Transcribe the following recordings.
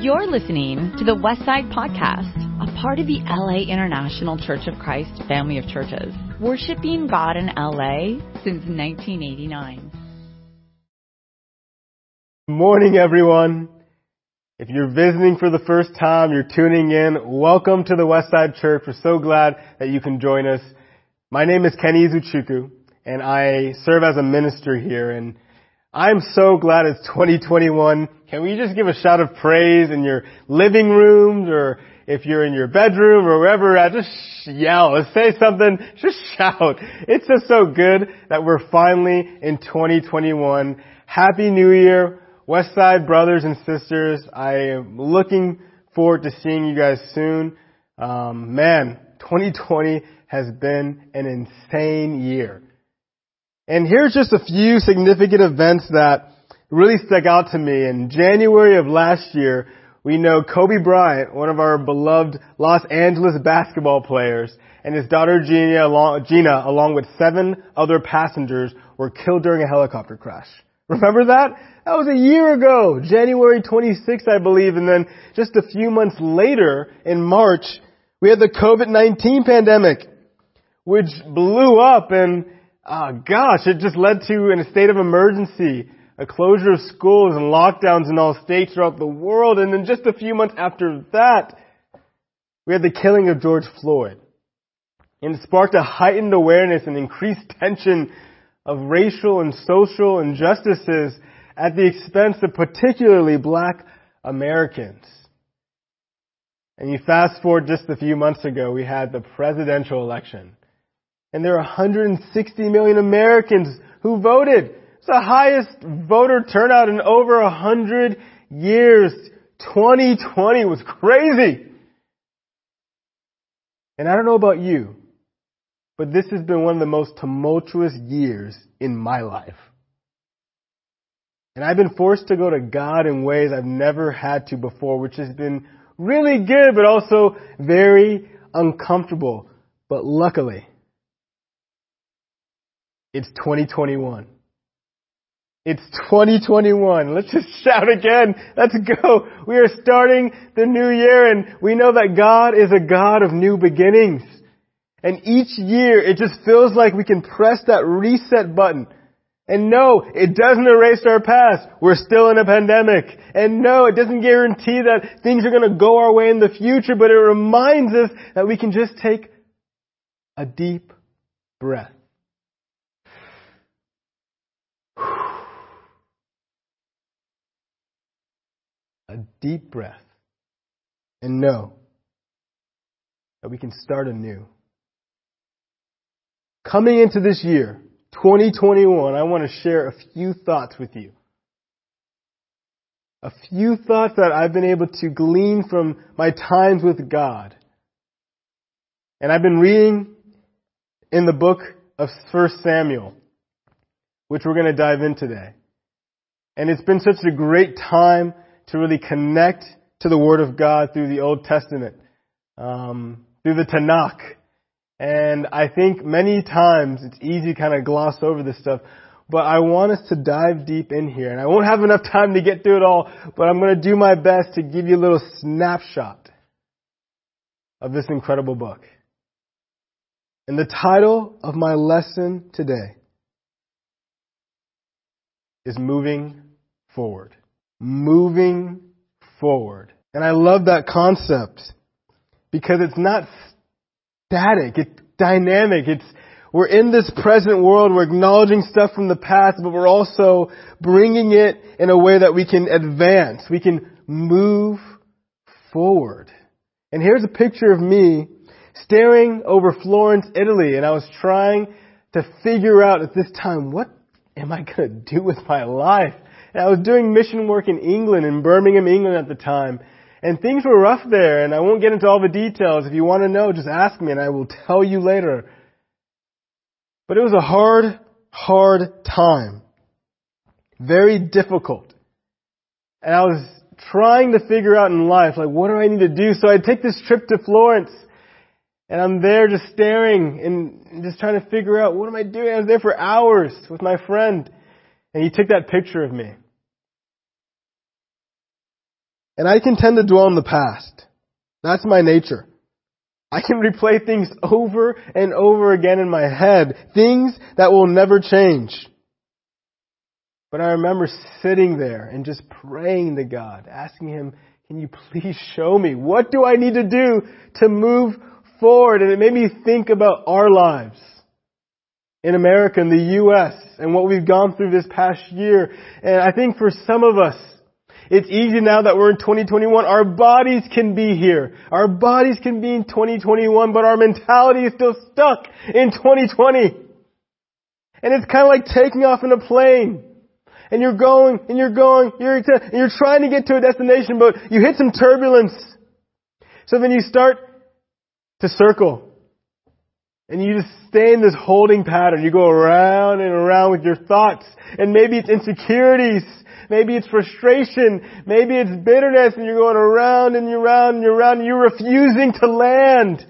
You're listening to the Westside Podcast, a part of the LA International Church of Christ family of churches, worshiping God in LA since 1989. Good Morning, everyone. If you're visiting for the first time, you're tuning in, welcome to the Westside Church. We're so glad that you can join us. My name is Kene Izuchukwu, and I serve as a minister here, and I'm so glad it's 2021. Can we just give a shout of praise in your living rooms or if you're in your bedroom or wherever just yell, say something, just shout. It's just so good that we're finally in 2021. Happy New Year, Westside brothers and sisters. I am looking forward to seeing you guys soon. Um, man, 2020 has been an insane year. And here's just a few significant events that really stuck out to me. In January of last year, we know Kobe Bryant, one of our beloved Los Angeles basketball players, and his daughter Gina along, Gina, along with seven other passengers, were killed during a helicopter crash. Remember that? That was a year ago, January 26th, I believe, and then just a few months later, in March, we had the COVID-19 pandemic, which blew up and oh gosh, it just led to in a state of emergency, a closure of schools and lockdowns in all states throughout the world. And then just a few months after that, we had the killing of George Floyd. And it sparked a heightened awareness and increased tension of racial and social injustices at the expense of particularly black Americans. And you fast forward just a few months ago, we had the presidential election. And there are 160 million Americans who voted. It's the highest voter turnout in over hundred years. 2020 was crazy. And I don't know about you, but this has been one of the most tumultuous years in my life. And I've been forced to go to God in ways I've never had to before, which has been really good, but also very uncomfortable. But luckily, it's 2021. It's 2021. Let's just shout again. Let's go. We are starting the new year and we know that God is a God of new beginnings. And each year it just feels like we can press that reset button. And no, it doesn't erase our past. We're still in a pandemic. And no, it doesn't guarantee that things are going to go our way in the future, but it reminds us that we can just take a deep breath. A deep breath and know that we can start anew. Coming into this year, 2021, I want to share a few thoughts with you. A few thoughts that I've been able to glean from my times with God. And I've been reading in the book of 1 Samuel, which we're going to dive in today. And it's been such a great time to really connect to the Word of God through the Old Testament, um, through the Tanakh. And I think many times it's easy to kind of gloss over this stuff, but I want us to dive deep in here. And I won't have enough time to get through it all, but I'm going to do my best to give you a little snapshot of this incredible book. And the title of my lesson today is Moving Forward moving forward. And I love that concept because it's not static, it's dynamic, it's we're in this present world, we're acknowledging stuff from the past, but we're also bringing it in a way that we can advance, we can move forward. And here's a picture of me staring over Florence, Italy, and I was trying to figure out at this time, what am I going to do with my life? I was doing mission work in England, in Birmingham, England at the time. And things were rough there, and I won't get into all the details. If you want to know, just ask me and I will tell you later. But it was a hard, hard time. Very difficult. And I was trying to figure out in life, like, what do I need to do? So I take this trip to Florence, and I'm there just staring and just trying to figure out, what am I doing? I was there for hours with my friend, and he took that picture of me. And I can tend to dwell on the past. That's my nature. I can replay things over and over again in my head, things that will never change. But I remember sitting there and just praying to God, asking Him, can you please show me? What do I need to do to move forward? And it made me think about our lives in America, in the U.S., and what we've gone through this past year. And I think for some of us, it's easy now that we're in 2021. Our bodies can be here. Our bodies can be in 2021, but our mentality is still stuck in 2020. And it's kind of like taking off in a plane. And you're going, and you're going, you're, and you're trying to get to a destination, but you hit some turbulence. So then you start to circle. And you just stay in this holding pattern. You go around and around with your thoughts. And maybe it's insecurities. Maybe it's frustration. Maybe it's bitterness and you're going around and you're around and you're around and you're refusing to land.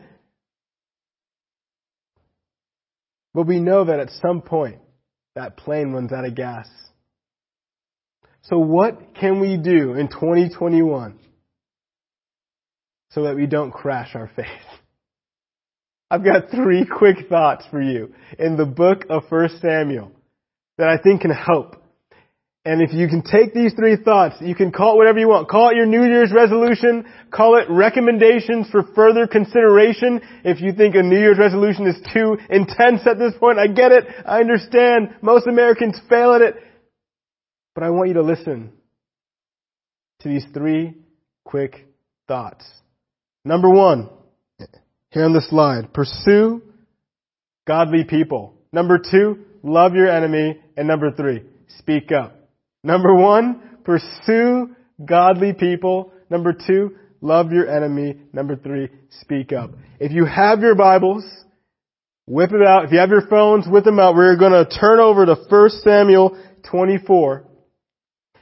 But we know that at some point, that plane runs out of gas. So what can we do in 2021 so that we don't crash our faith? I've got three quick thoughts for you in the book of 1 Samuel that I think can help. And if you can take these three thoughts, you can call it whatever you want. Call it your New Year's resolution. Call it recommendations for further consideration. If you think a New Year's resolution is too intense at this point, I get it. I understand. Most Americans fail at it. But I want you to listen to these three quick thoughts. Number one, here on the slide, pursue godly people. Number two, love your enemy. And number three, speak up. Number one, pursue godly people. Number two, love your enemy. Number three, speak up. If you have your Bibles, whip it out. If you have your phones, whip them out. We're going to turn over to 1 Samuel 24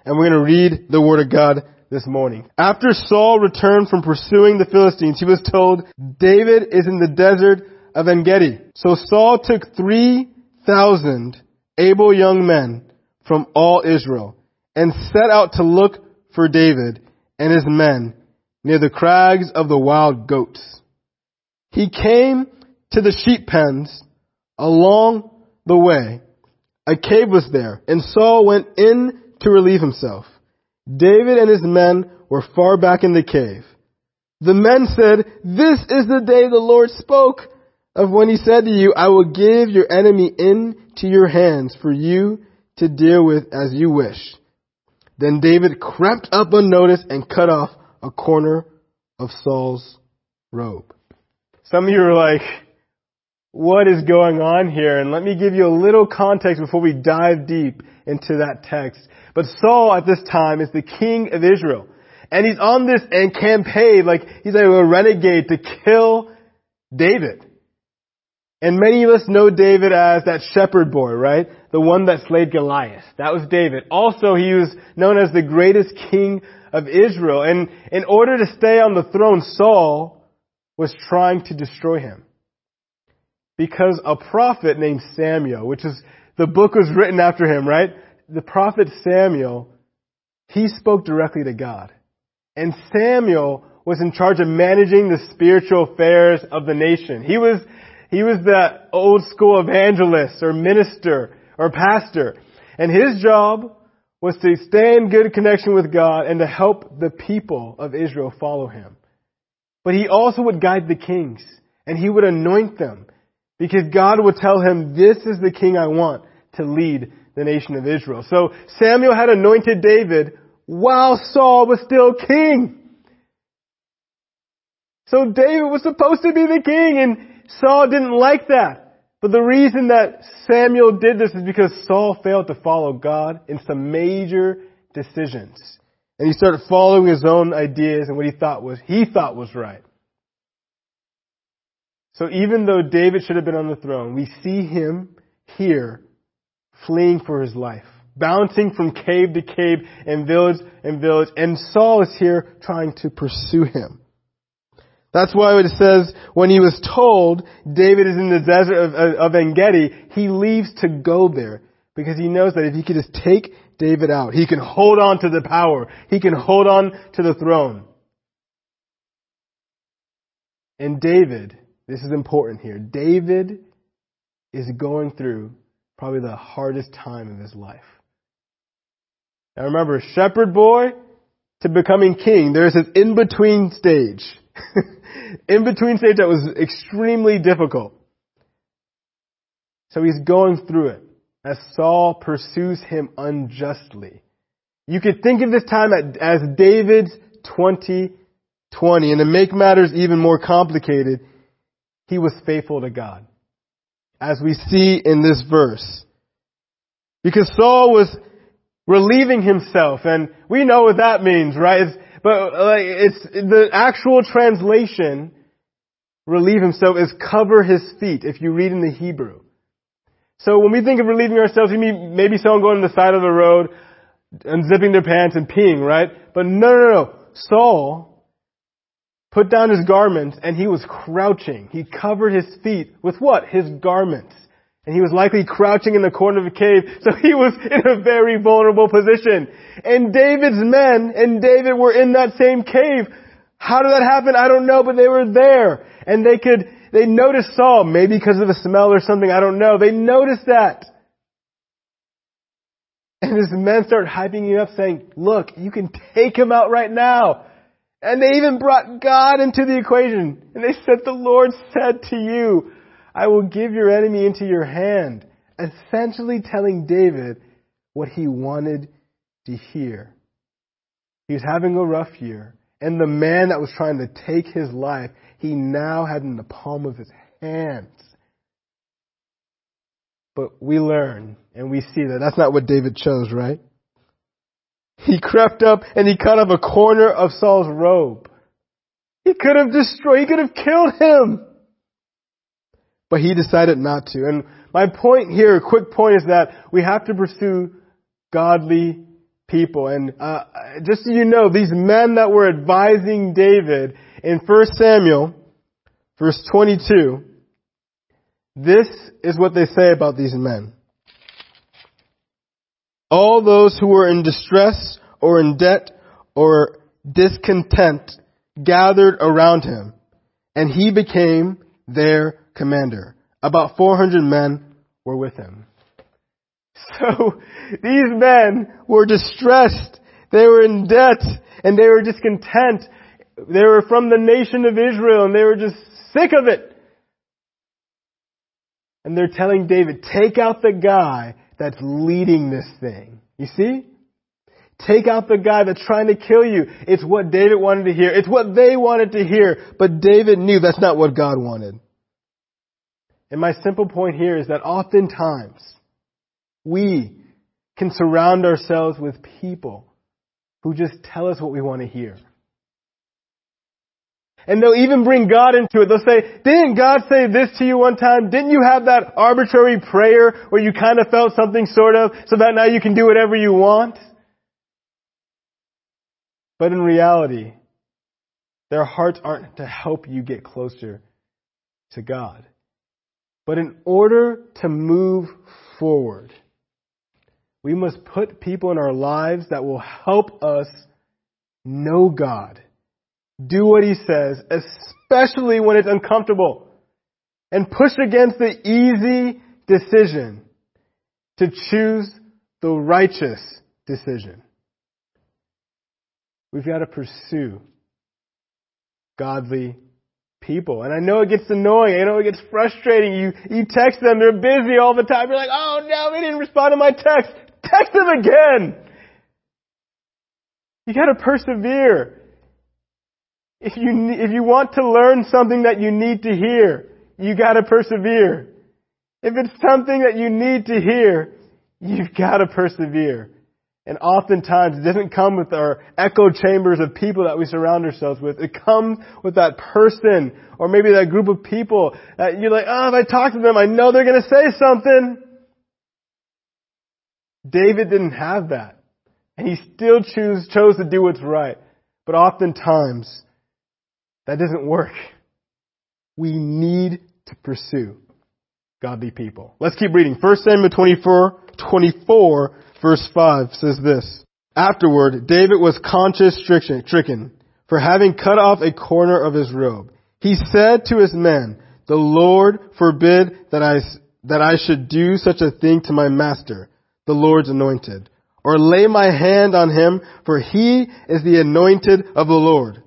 and we're going to read the Word of God this morning. After Saul returned from pursuing the Philistines, he was told, David is in the desert of Engedi. So Saul took 3,000 able young men from all Israel and set out to look for David and his men near the crags of the wild goats. He came to the sheep pens along the way. A cave was there and Saul went in to relieve himself. David and his men were far back in the cave. The men said, This is the day the Lord spoke of when he said to you, I will give your enemy into your hands for you to deal with as you wish. Then David crept up unnoticed and cut off a corner of Saul's robe. Some of you are like, what is going on here? And let me give you a little context before we dive deep into that text. But Saul at this time is the king of Israel. And he's on this and campaign, like he's like a renegade to kill David. And many of us know David as that shepherd boy, right? The one that slayed Goliath. That was David. Also, he was known as the greatest king of Israel. And in order to stay on the throne, Saul was trying to destroy him. Because a prophet named Samuel, which is, the book was written after him, right? The prophet Samuel, he spoke directly to God. And Samuel was in charge of managing the spiritual affairs of the nation. He was he was the old school evangelist or minister or pastor. And his job was to stay in good connection with God and to help the people of Israel follow him. But he also would guide the kings and he would anoint them because God would tell him, this is the king I want to lead the nation of Israel. So Samuel had anointed David while Saul was still king. So David was supposed to be the king and Saul didn't like that. But the reason that Samuel did this is because Saul failed to follow God in some major decisions. And he started following his own ideas and what he thought was, he thought was right. So even though David should have been on the throne, we see him here fleeing for his life, bouncing from cave to cave and village and village, and Saul is here trying to pursue him. That's why it says when he was told David is in the desert of, of, of Engedi, he leaves to go there because he knows that if he could just take David out. He can hold on to the power. He can hold on to the throne. And David, this is important here, David is going through probably the hardest time of his life. Now remember, shepherd boy to becoming king, there's this in-between stage. in-between stage that was extremely difficult. So he's going through it as Saul pursues him unjustly. You could think of this time as David's 2020, and to make matters even more complicated, he was faithful to God. As we see in this verse. Because Saul was relieving himself, and we know what that means, right? It's, but like, it's the actual translation, relieve himself, is cover his feet, if you read in the Hebrew. So when we think of relieving ourselves, we mean maybe someone going to the side of the road, unzipping their pants and peeing, right? But no, no, no. Saul put down his garments and he was crouching. He covered his feet with what? His garments. And he was likely crouching in the corner of a cave, so he was in a very vulnerable position. And David's men and David were in that same cave. How did that happen? I don't know, but they were there. And they could they noticed Saul, maybe because of the smell or something, I don't know. They noticed that. And his men start hyping him up saying, look, you can take him out right now. And they even brought God into the equation. And they said, the Lord said to you, I will give your enemy into your hand. Essentially telling David what he wanted to hear. He was having a rough year. And the man that was trying to take his life, he now had in the palm of his hands. But we learn and we see that that's not what David chose, right? He crept up and he cut off a corner of Saul's robe. He could have destroyed, he could have killed him. But he decided not to. And my point here, a quick point is that we have to pursue godly people. And uh, just so you know, these men that were advising David in 1 Samuel, verse 22, this is what they say about these men. All those who were in distress or in debt or discontent gathered around him, and he became their commander. About 400 men were with him. So these men were distressed. They were in debt and they were discontent. They were from the nation of Israel and they were just sick of it. And they're telling David, take out the guy that's leading this thing. You see? Take out the guy that's trying to kill you. It's what David wanted to hear. It's what they wanted to hear. But David knew that's not what God wanted. And my simple point here is that oftentimes we can surround ourselves with people who just tell us what we want to hear. And they'll even bring God into it. They'll say, didn't God say this to you one time? Didn't you have that arbitrary prayer where you kind of felt something sort of so that now you can do whatever you want? But in reality, their hearts aren't to help you get closer to God. But in order to move forward, we must put people in our lives that will help us know God, do what He says, especially when it's uncomfortable, and push against the easy decision to choose the righteous decision. We've got to pursue godly people. And I know it gets annoying. I know it gets frustrating. You, you text them, they're busy all the time. You're like, oh no, they didn't respond to my text. Text them again. You gotta persevere. If you, if you want to learn something that you need to hear, you gotta persevere. If it's something that you need to hear, you've gotta persevere. And oftentimes it doesn't come with our echo chambers of people that we surround ourselves with. It comes with that person or maybe that group of people that you're like, oh, if I talk to them, I know they're going to say something. David didn't have that. And he still choose, chose to do what's right. But oftentimes, that doesn't work. We need to pursue godly people. Let's keep reading. 1 Samuel 24, 24 verse 5 says this. Afterward, David was conscience stricken for having cut off a corner of his robe. He said to his men, the Lord forbid that I, that I should do such a thing to my master, the Lord's anointed, or lay my hand on him, for he is the anointed of the Lord.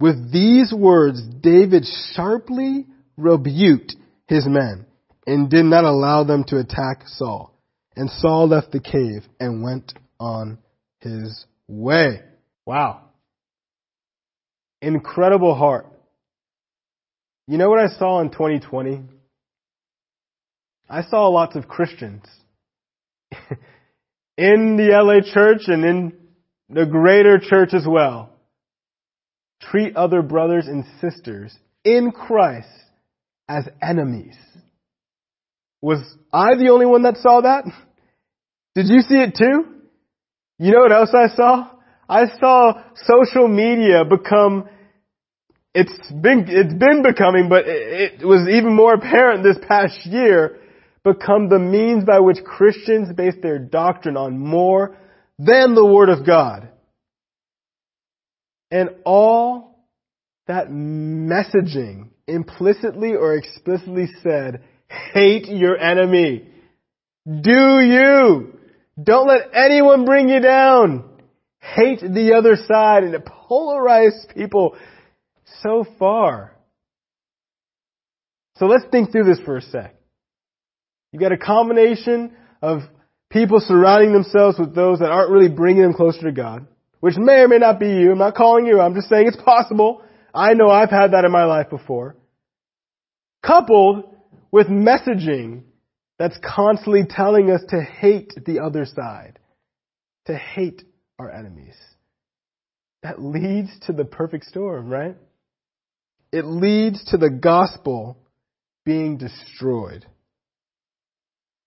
With these words, David sharply rebuked his men and did not allow them to attack Saul. And Saul left the cave and went on his way. Wow. Incredible heart. You know what I saw in 2020? I saw lots of Christians in the LA church and in the greater church as well. Treat other brothers and sisters in Christ as enemies. Was I the only one that saw that? Did you see it too? You know what else I saw? I saw social media become it's been it's been becoming, but it, was even more apparent this past year, become the means by which Christians base their doctrine on more than the Word of God. And all that messaging implicitly or explicitly said, hate your enemy. Do you? Don't let anyone bring you down. Hate the other side and it polarized people so far. So let's think through this for a sec. You got a combination of people surrounding themselves with those that aren't really bringing them closer to God, which may or may not be you. I'm not calling you. I'm just saying it's possible. I know I've had that in my life before. Coupled with messaging that's constantly telling us to hate the other side, to hate our enemies. That leads to the perfect storm, right? it leads to the gospel being destroyed.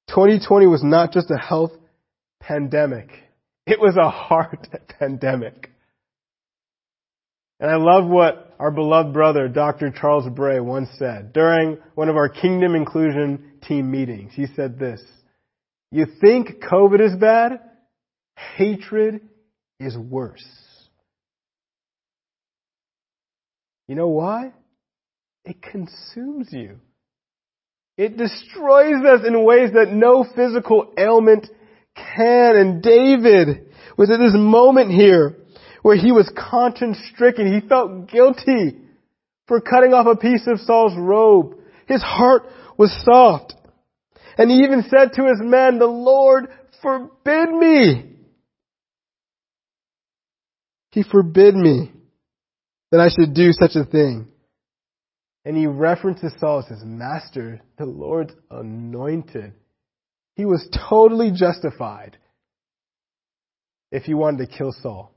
2020 was not just a health pandemic. It was a heart pandemic. And I love what our beloved brother, Dr. Charles Bray, once said during one of our Kingdom Inclusion team meetings. He said this, you think COVID is bad? Hatred is worse. You know why? It consumes you. It destroys us in ways that no physical ailment can. And David at this moment here where he was conscience stricken. He felt guilty for cutting off a piece of Saul's robe. His heart was soft. And he even said to his men, the Lord forbid me. He forbid me that I should do such a thing. And he references Saul as his master, the Lord's anointed. He was totally justified if he wanted to kill Saul.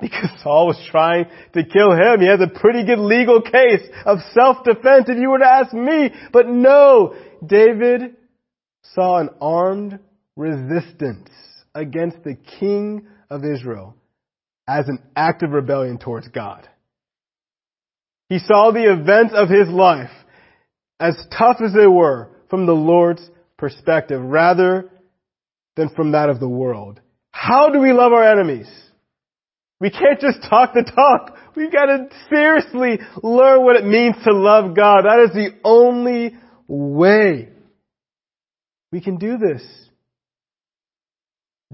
Because Saul was trying to kill him. He has a pretty good legal case of self-defense if you were to ask me. But no, David saw an armed resistance against the king of Israel as an act of rebellion towards God. He saw the events of his life as tough as they were from the Lord's perspective rather than from that of the world. How do we love our enemies? We can't just talk the talk. We've got to seriously learn what it means to love God. That is the only way we can do this.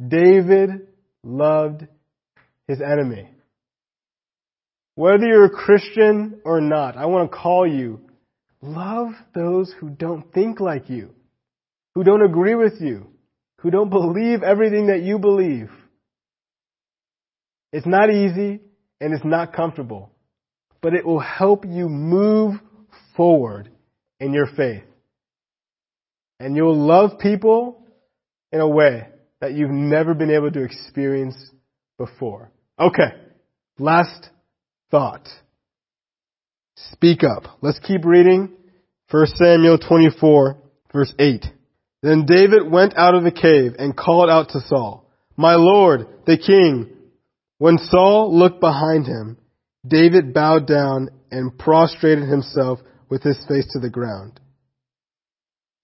David loved his enemy. Whether you're a Christian or not, I want to call you, love those who don't think like you, who don't agree with you, who don't believe everything that you believe. It's not easy and it's not comfortable, but it will help you move forward in your faith. And you'll love people in a way that you've never been able to experience before. Okay, last thought. Speak up. Let's keep reading. 1 Samuel 24, verse 8. Then David went out of the cave and called out to Saul, My Lord, the king. When Saul looked behind him, David bowed down and prostrated himself with his face to the ground.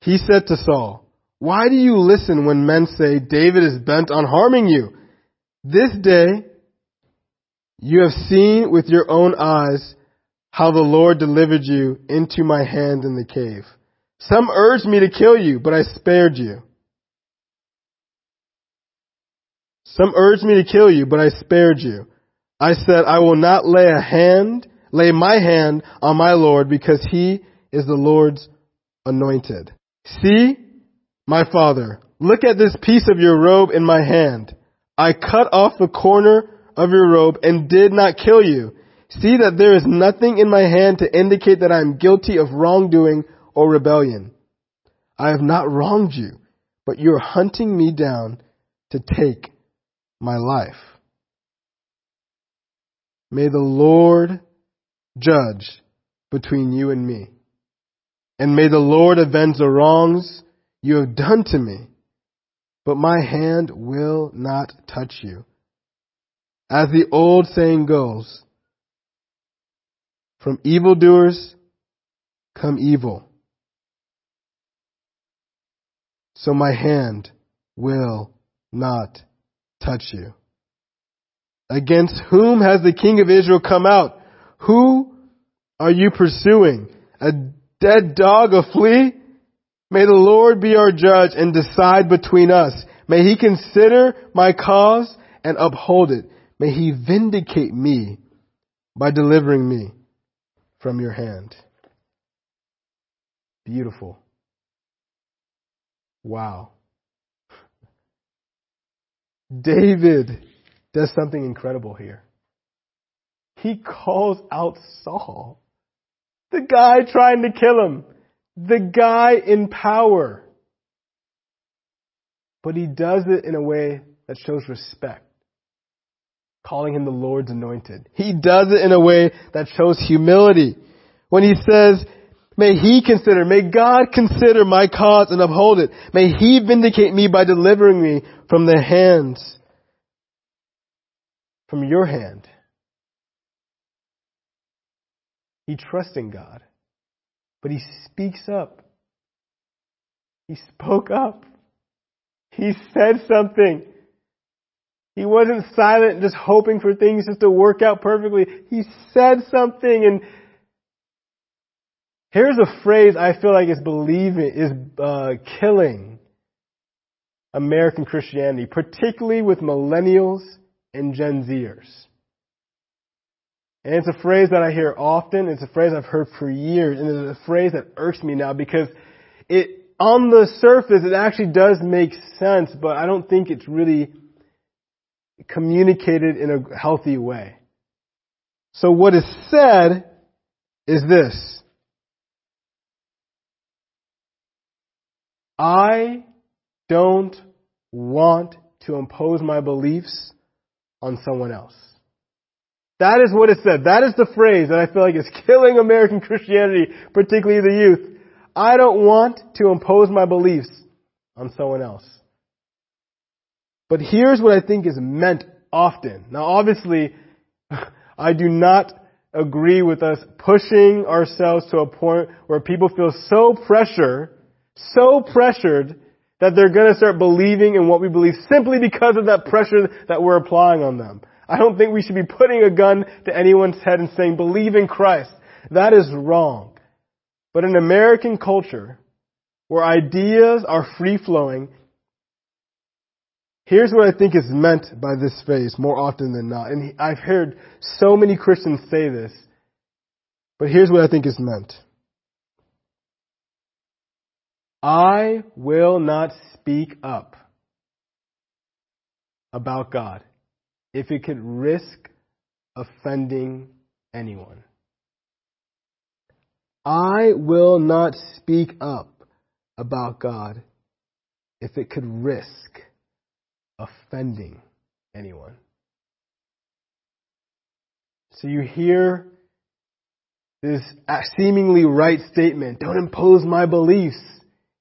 He said to Saul, Why do you listen when men say David is bent on harming you? This day you have seen with your own eyes how the Lord delivered you into my hand in the cave. Some urged me to kill you, but I spared you. Some urged me to kill you, but I spared you. I said, I will not lay a hand, lay my hand on my Lord because he is the Lord's anointed. See, my father, look at this piece of your robe in my hand. I cut off the corner of your robe and did not kill you. See that there is nothing in my hand to indicate that I am guilty of wrongdoing or rebellion. I have not wronged you, but you are hunting me down to take my life. May the Lord judge between you and me. And may the Lord avenge the wrongs you have done to me. But my hand will not touch you. As the old saying goes, from evildoers come evil. So my hand will not touch you. Against whom has the king of Israel come out? Who are you pursuing? A dead dog, a flea? May the Lord be our judge and decide between us. May he consider my cause and uphold it. May he vindicate me by delivering me from your hand. Beautiful. Wow. David does something incredible here. He calls out Saul, the guy trying to kill him, the guy in power. But he does it in a way that shows respect, calling him the Lord's anointed. He does it in a way that shows humility. When he says, May he consider, may God consider my cause and uphold it. May he vindicate me by delivering me from the hands from your hand. He trusts in God, but he speaks up. He spoke up. He said something. He wasn't silent, just hoping for things just to work out perfectly. He said something, and here's a phrase I feel like is believing, is uh, killing American Christianity, particularly with millennials and Gen Zers. And it's a phrase that I hear often. It's a phrase I've heard for years. And it's a phrase that irks me now because it, on the surface, it actually does make sense, but I don't think it's really communicated in a healthy way. So what is said is this. I don't want to impose my beliefs on someone else. That is what it said. That is the phrase that I feel like is killing American Christianity, particularly the youth. I don't want to impose my beliefs on someone else. But here's what I think is meant often. Now obviously, I do not agree with us pushing ourselves to a point where people feel so pressure, so pressured that they're going to start believing in what we believe simply because of that pressure that we're applying on them. I don't think we should be putting a gun to anyone's head and saying, believe in Christ. That is wrong. But in American culture, where ideas are free flowing, here's what I think is meant by this phrase more often than not. And I've heard so many Christians say this, but here's what I think is meant. I will not speak up about God if it could risk offending anyone. I will not speak up about God if it could risk offending anyone. So you hear this seemingly right statement, don't impose my beliefs.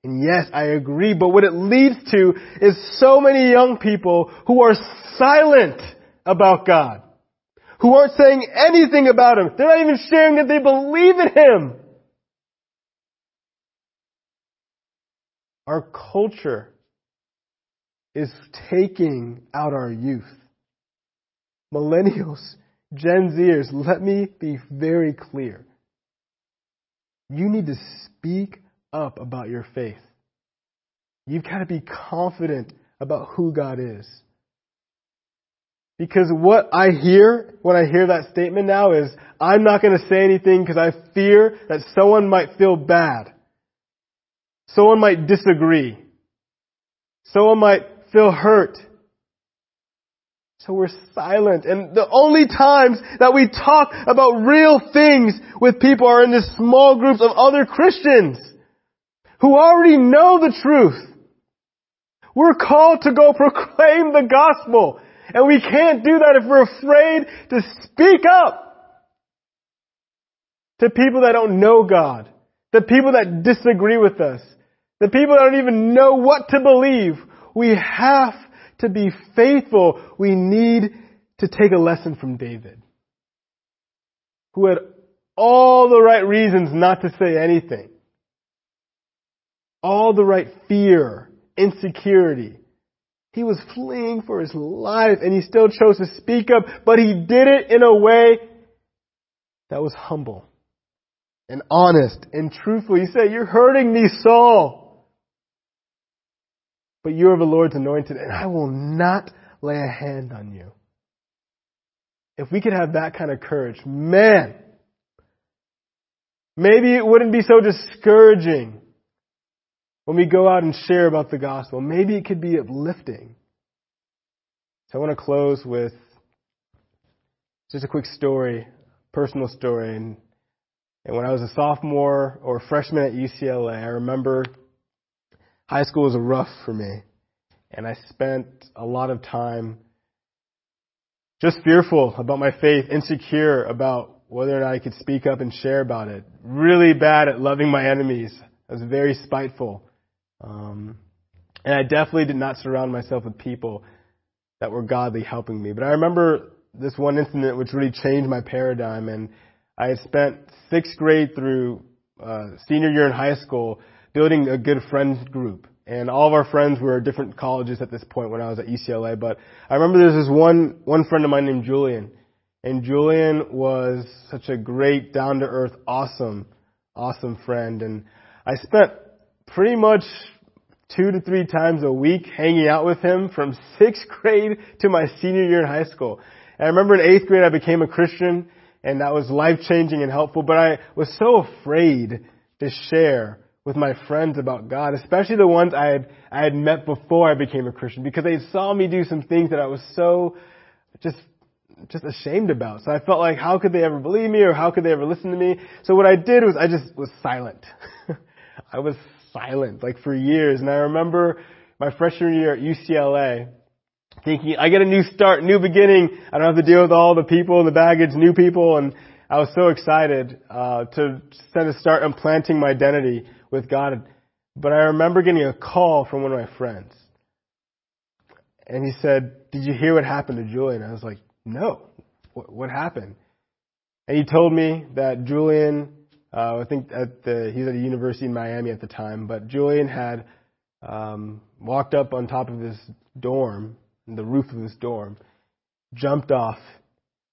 And yes, I agree, but what it leads to is so many young people who are silent about God. Who aren't saying anything about Him. They're not even sharing that they believe in Him. Our culture is taking out our youth. Millennials, Gen Zers, let me be very clear. You need to speak up about your faith. You've got to be confident about who God is. Because what I hear when I hear that statement now is, I'm not going to say anything because I fear that someone might feel bad. Someone might disagree. Someone might feel hurt. So we're silent. And the only times that we talk about real things with people are in the small groups of other Christians who already know the truth. We're called to go proclaim the gospel. And we can't do that if we're afraid to speak up to people that don't know God, the people that disagree with us, the people that don't even know what to believe. We have to be faithful. We need to take a lesson from David, who had all the right reasons not to say anything, all the right fear, insecurity. He was fleeing for his life and he still chose to speak up, but he did it in a way that was humble and honest and truthful. He said, You're hurting me, Saul. But you are the Lord's anointed, and I will not lay a hand on you. If we could have that kind of courage, man, maybe it wouldn't be so discouraging when we go out and share about the gospel. Maybe it could be uplifting. So I want to close with just a quick story, personal story. And, and when I was a sophomore or freshman at UCLA, I remember high school was rough for me. And I spent a lot of time just fearful about my faith, insecure about whether or not I could speak up and share about it. Really bad at loving my enemies. I was very spiteful. Um, and I definitely did not surround myself with people that were godly helping me. But I remember this one incident which really changed my paradigm. And I had spent sixth grade through uh, senior year in high school building a good friends group. And all of our friends were at different colleges at this point when I was at UCLA. But I remember there was this one, one friend of mine named Julian. And Julian was such a great, down to earth, awesome, awesome friend. And I spent pretty much two to three times a week hanging out with him from sixth grade to my senior year in high school. And I remember in eighth grade I became a Christian and that was life changing and helpful, but I was so afraid to share with my friends about God, especially the ones I had, I had met before I became a Christian because they saw me do some things that I was so just just ashamed about. So I felt like how could they ever believe me or how could they ever listen to me? So what I did was I just was silent. I was silent like for years and I remember my freshman year at UCLA thinking I get a new start, new beginning. I don't have to deal with all the people, and the baggage, new people and I was so excited uh, to set a start implanting my identity with God. But I remember getting a call from one of my friends. And he said, Did you hear what happened to Julian? I was like, No. What, happened? And he told me that Julian, I think he was at a university in Miami at the time, but Julian had um, walked up on top of his dorm, the roof of his dorm, jumped off,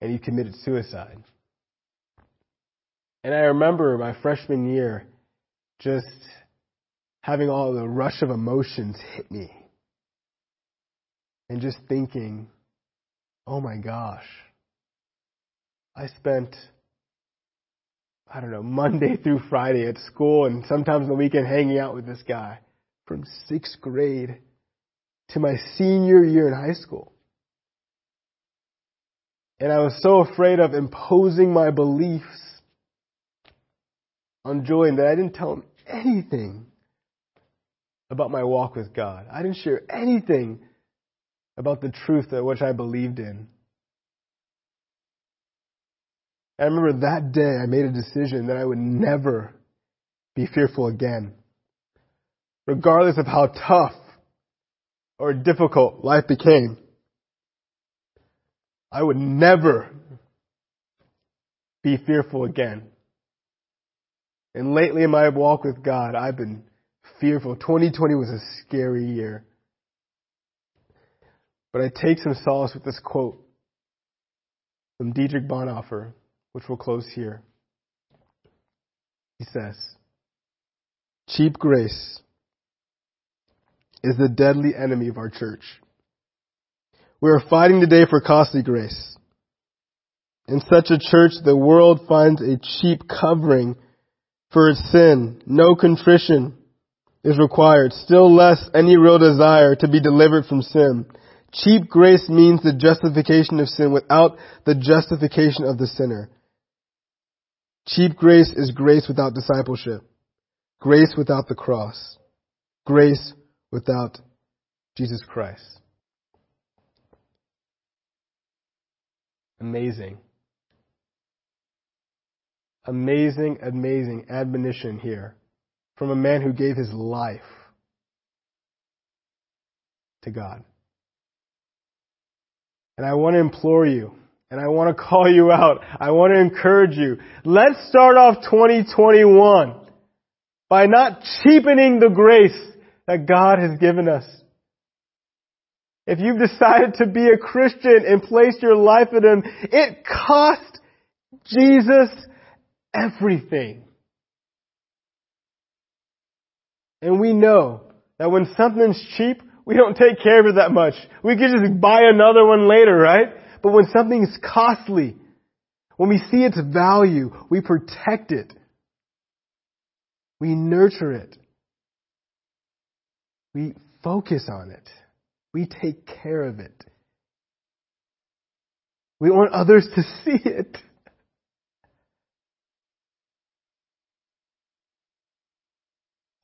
and he committed suicide. And I remember my freshman year just having all the rush of emotions hit me. And just thinking, oh my gosh, I spent, I don't know, Monday through Friday at school and sometimes on the weekend hanging out with this guy from sixth grade to my senior year in high school. And I was so afraid of imposing my beliefs on Julian that I didn't tell him anything about my walk with God. I didn't share anything about the truth that which I believed in. I remember that day I made a decision that I would never be fearful again. Regardless of how tough or difficult life became, I would never be fearful again. And lately in my walk with God, I've been fearful. 2020 was a scary year. But I take some solace with this quote from Dietrich Bonhoeffer, which we'll close here. He says, Cheap grace is the deadly enemy of our church. We are fighting today for costly grace. In such a church, the world finds a cheap covering for its sin. No contrition is required, still less any real desire to be delivered from sin. Cheap grace means the justification of sin without the justification of the sinner. Cheap grace is grace without discipleship, grace without the cross, grace without Jesus Christ. Amazing. Amazing, amazing admonition here from a man who gave his life to God. And I want to implore you, and I want to call you out. I want to encourage you. Let's start off 2021 by not cheapening the grace that God has given us. If you've decided to be a Christian and place your life in Him, it cost Jesus everything. And we know that when something's cheap, we don't take care of it that much. We can just buy another one later, right? But when something's costly, when we see its value, we protect it. We nurture it. We focus on it. We take care of it. We want others to see it.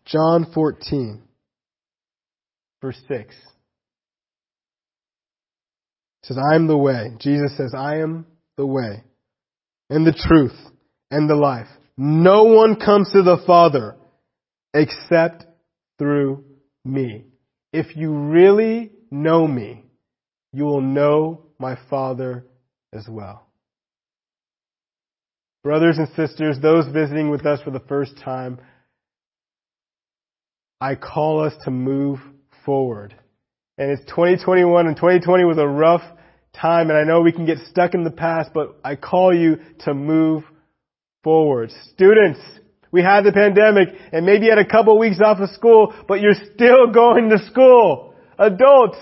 John 14, verse 6 says, I am the way. Jesus says, I am the way and the truth and the life. No one comes to the Father except through me. If you really know me, you will know my Father as well. Brothers and sisters, those visiting with us for the first time, I call us to move forward. And it's 2021 and 2020 was a rough time and I know we can get stuck in the past, but I call you to move forward. Students, we had the pandemic and maybe you had a couple weeks off of school, but you're still going to school. Adults,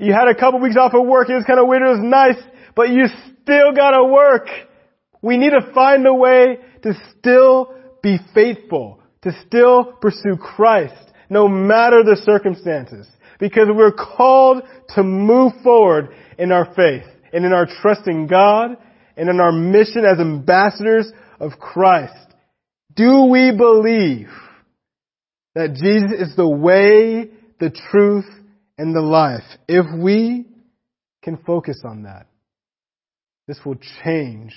you had a couple weeks off of work. It was kind of weird. It was nice, but you still gotta work. We need to find a way to still be faithful, to still pursue Christ, no matter the circumstances. Because we're called to move forward in our faith and in our trust in God and in our mission as ambassadors of Christ. Do we believe that Jesus is the way, the truth, and the life? If we can focus on that, this will change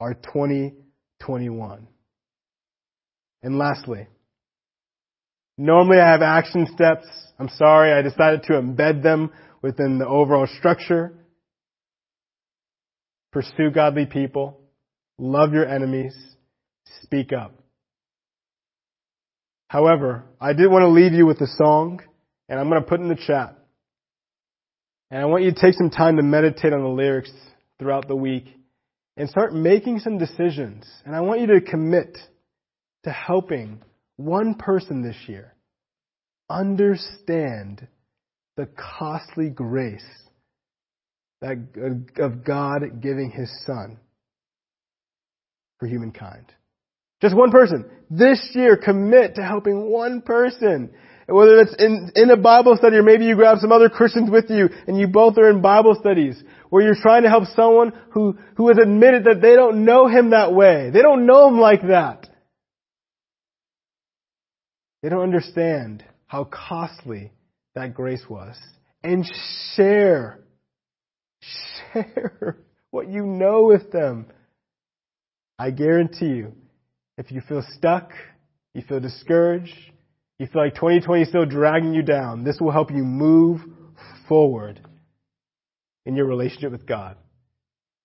our 2021. And lastly, normally I have action steps. I'm sorry, I decided to embed them within the overall structure. Pursue godly people. Love your enemies. Speak up. However, I did want to leave you with a song, and I'm going to put in the chat. And I want you to take some time to meditate on the lyrics throughout the week and start making some decisions. And I want you to commit to helping one person this year understand the costly grace that, uh, of God giving His Son for humankind. Just one person. This year, commit to helping one person. Whether it's in, in a Bible study or maybe you grab some other Christians with you and you both are in Bible studies where you're trying to help someone who, who has admitted that they don't know Him that way. They don't know Him like that. They don't understand how costly that grace was. And share, share what you know with them. I guarantee you, if you feel stuck, you feel discouraged, you feel like 2020 is still dragging you down, this will help you move forward in your relationship with God.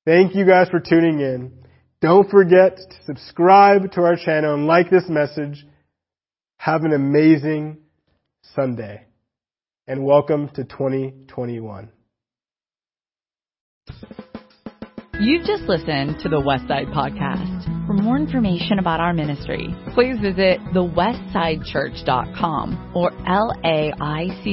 Thank you guys for tuning in. Don't forget to subscribe to our channel and like this message. Have an amazing Sunday and welcome to 2021. You've just listened to the Westside Podcast. For more information about our ministry, please visit thewestsidechurch.com or laicc.net.